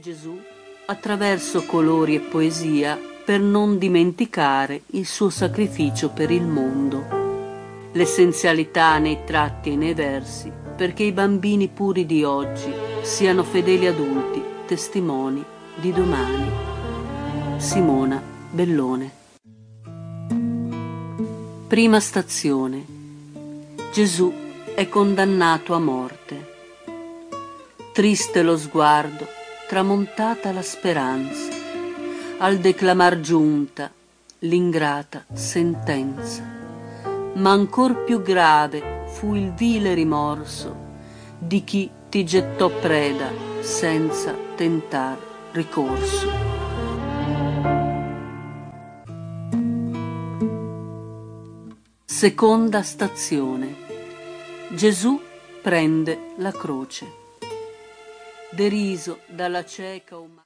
Gesù attraverso colori e poesia per non dimenticare il suo sacrificio per il mondo. L'essenzialità nei tratti e nei versi perché i bambini puri di oggi siano fedeli adulti, testimoni di domani. Simona Bellone Prima stazione. Gesù è condannato a morte. Triste lo sguardo, tramontata la speranza, al declamar giunta l'ingrata sentenza. Ma ancor più grave fu il vile rimorso di chi ti gettò preda senza tentar ricorso. Seconda stazione. Gesù prende la croce. Deriso dalla cieca umana.